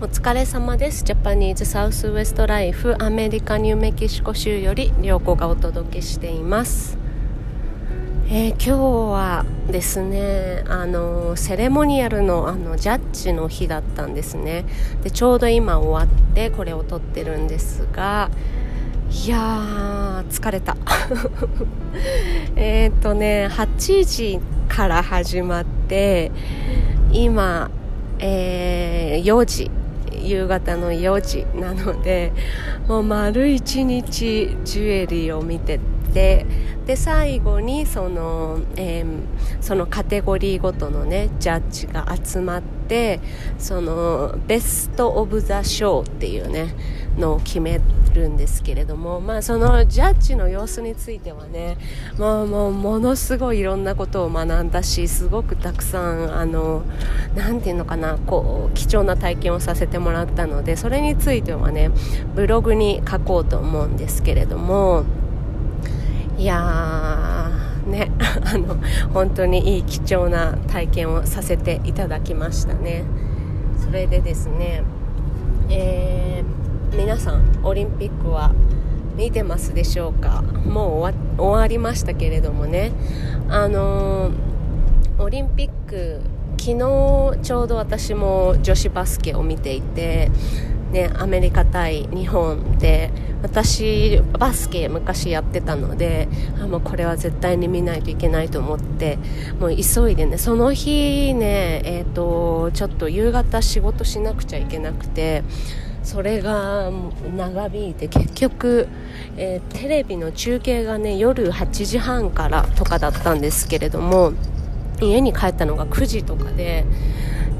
お疲れ様です。ジャパニーズサウスウエストライフアメリカニューメキシコ州より良子がお届けしています、えー、今日はですねあのセレモニアルのあのジャッジの日だったんですね。でちょうど今終わってこれを撮ってるんですがいや疲れた。えっとね8時から始まって今えー、4時。夕方の4時なのでもう丸一日ジュエリーを見ててで最後にその,、えー、そのカテゴリーごとのねジャッジが集まってそのベスト・オブ・ザ・ショーっていうねのを決めるんですけれども、まあ、そのジャッジの様子についてはね、まあ、もうものすごいいろんなことを学んだしすごくたくさんあのなていうのかなこう貴重な体験をさせてもらったのでそれについてはねブログに書こうと思うんですけれどもいやーね あの本当にいい貴重な体験をさせていただきましたね。それでですねえー皆さんオリンピックは見てますでしょうか？もう終わりましたけれどもね。あのー、オリンピック昨日ちょうど私も女子バスケを見ていてね、アメリカ対日本で私バスケ昔やってたのであもうこれは絶対に見ないといけないと思ってもう急いでねその日ね、えーちょっと夕方仕事しなくちゃいけなくてそれが長引いて結局、えー、テレビの中継がね夜8時半からとかだったんですけれども家に帰ったのが9時とかで、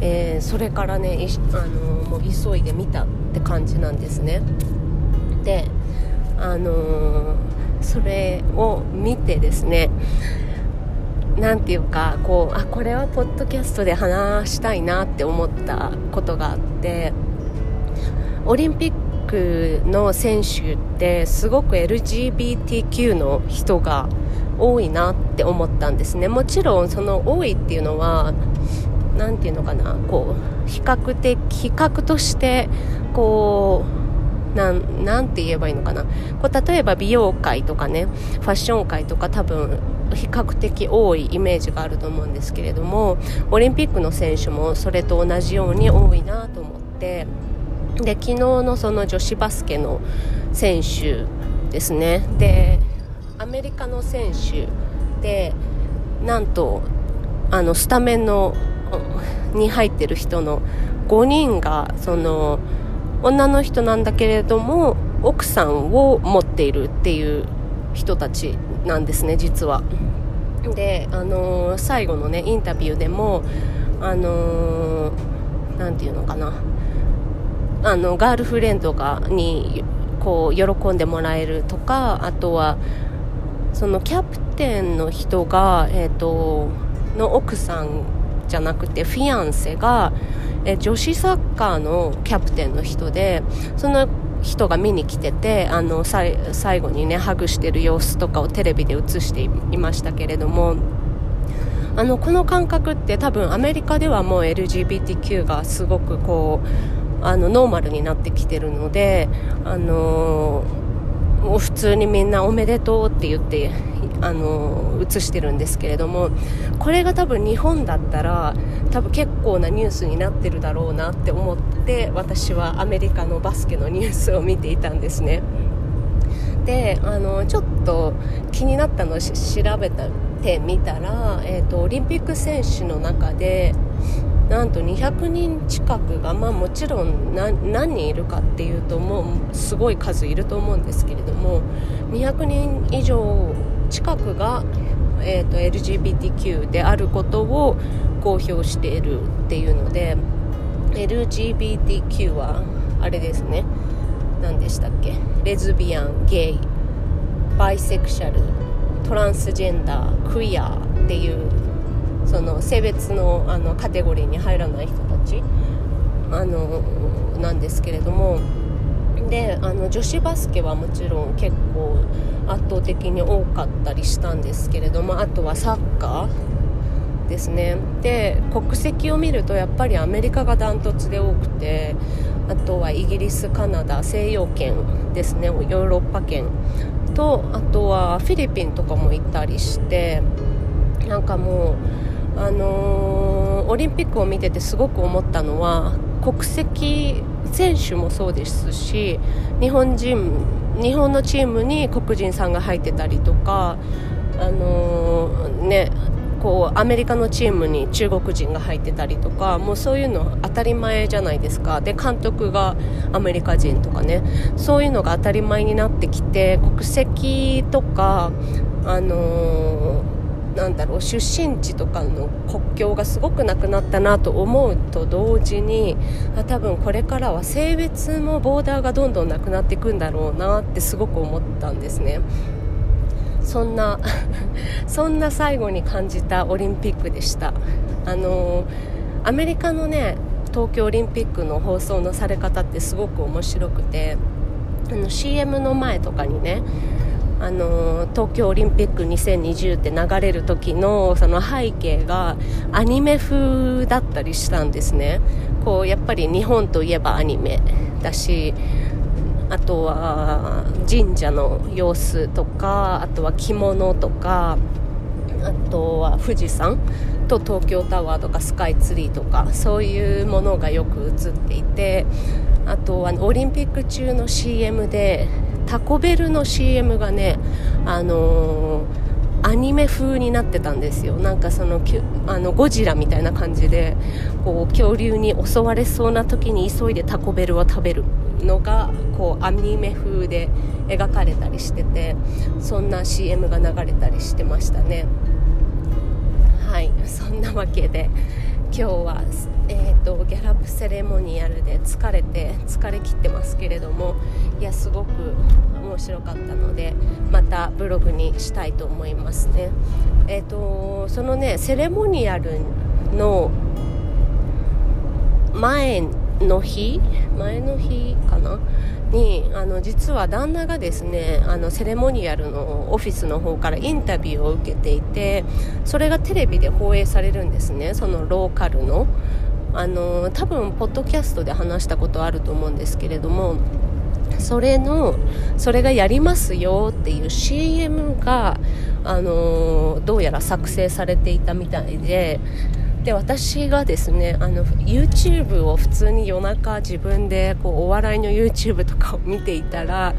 えー、それからねあのもう急いで見たって感じなんですね。であのー、それを見てですねなんていうかこうあこれはポッドキャストで話したいなって思ったことがあってオリンピックの選手ってすごく LGBTQ の人が多いなって思ったんですね。もちろんその多いっていうのは何て言うのかなこう比較的比較としてこうなんなんて言えばいいのかな。こう例えば美容界とかねファッション界とか多分比較的多いイメージがあると思うんですけれどもオリンピックの選手もそれと同じように多いなと思ってで昨日のその女子バスケの選手ですね。でアメリカの選手でなんとあのスタメンのに入ってる人の5人がその女の人なんだけれども奥さんを持っているっていう人たちなんですね実は。で、あのー、最後のねインタビューでもあのー、て言うのかなあのガールフレンドがにこう喜んでもらえるとかあとはそのキャプテンの人が、えーと、の奥さんじゃなくてフィアンセが、え女子サッカーのキャプテンの人でその人が見に来ててあの最後にねハグしてる様子とかをテレビで映していましたけれどもあのこの感覚って多分アメリカではもう LGBTQ がすごくこうあのノーマルになってきてるので、あのー、もう普通にみんなおめでとうって言って、あの、映してるんですけれどもこれが多分日本だったら多分結構なニュースになってるだろうなって思って私はアメリカのバスケのニュースを見ていたんですね。であのちょっと気になったのを調べてみたら、えーとオリンピック選手の中でなんと200人近くが、まあ、もちろん何人いるかっていうともうすごい数いると思うんですけれども200人以上近くが、えーと、LGBTQ であることを公表しているっていうので LGBTQ はあれですね。何でしたっけ？レズビアンゲイバイセクシャルトランスジェンダークイアっていうその性別のあのカテゴリーに入らない人たちあのなんですけれどもであの女子バスケはもちろん結構圧倒的に多かったりしたんですけれどもあとはサッカーですね。で国籍を見るとやっぱりアメリカがダントツで多くてあとはイギリスカナダ西洋圏ですねヨーロッパ圏とあとはフィリピンとかも行ったりしてなんかもう、オリンピックを見ててすごく思ったのは国籍選手もそうですし日本人日本のチームに黒人さんが入ってたりとかあのー、ねこうアメリカのチームに中国人が入ってたりとかもうそういうの当たり前じゃないですか。で監督がアメリカ人とかね。そういうのが当たり前になってきて国籍とかあのーなんだろう出身地とかの国境がすごくなくなったなと思うと同時にあ多分これからは性別もボーダーがどんどんなくなっていくんだろうなってすごく思ったんですね。そんなそんな最後に感じたオリンピックでしたあのアメリカのね東京オリンピックの放送のされ方ってすごく面白くてあの CM の前とかにねあの東京オリンピック2020って流れる時のその背景がアニメ風だったりしたんですね。こうやっぱり日本といえばアニメだしあとは神社の様子とかあとは着物とかあとは富士山と東京タワーとかスカイツリーとかそういうものがよく映っていてあとはオリンピック中の CM でタコベルの CM がねあのーアニメ風になってたんですよ。なんかそのあのゴジラみたいな感じでこう恐竜に襲われそうな時に急いでタコベルを食べるのがこうアニメ風で描かれたりしててそんな CM が流れたりしてましたね。はいそんなわけで。今日は、えーと、ギャラップセレモニアルで疲れて疲れ切ってますけれどもいやすごく面白かったのでまたブログにしたいと思いますね。えっ、ー、とそのねセレモニアルの前の日前の日かな？にあの実は旦那がですねあのセレモニアルのオフィスの方からインタビューを受けていてそれがテレビで放映されるんですね。そのローカルの。あの多分ポッドキャストで話したことあると思うんですけれどもそれのそれがやりますよっていう CM があのどうやら作成されていたみたいでで私がですねあの YouTube を普通に夜中自分でこうお笑いの YouTube とかを見ていたら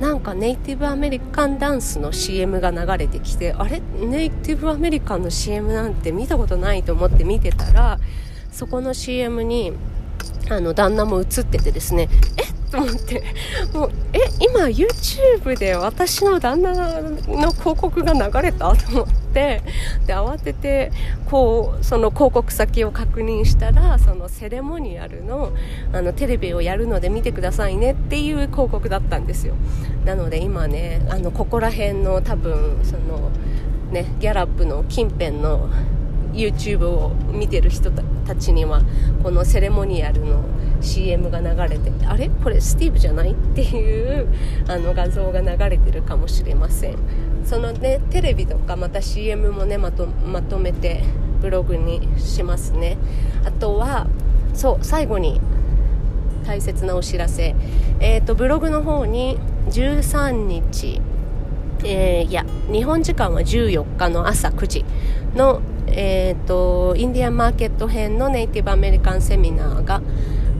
なんかネイティブアメリカンダンスの CM が流れてきてあれ？ネイティブアメリカンの CM なんて見たことないと思って見てたらそこの CM にあの旦那も映っててですねえと思って。もうえ今 YouTube で私の旦那の広告が流れた？と思って。で慌ててこうその広告先を確認したらそのセレモニアルのあのテレビをやるので見てくださいねっていう広告だったんですよ。なので今ねあのここら辺の多分そのねギャラップの近辺の YouTube を見てる人たちにはこのセレモニアルの CM が流れてあれ？これスティーブじゃないっていうあの画像が流れてるかもしれません。そのねテレビとかまた CM もねまとまとめてブログにしますね。あとはそう最後に大切なお知らせ。えっ、ー、とブログの方に13日えー、いや日本時間は14日の朝9時のえーと、インディアンマーケット編のネイティブアメリカンセミナーが、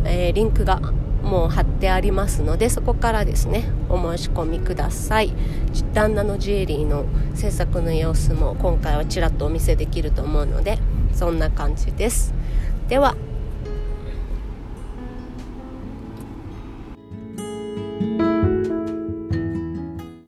えー、リンクがもう貼ってありますのでそこからですねお申し込みください。旦那のジュエリーの制作の様子も今回はちらっとお見せできると思うのでそんな感じです。では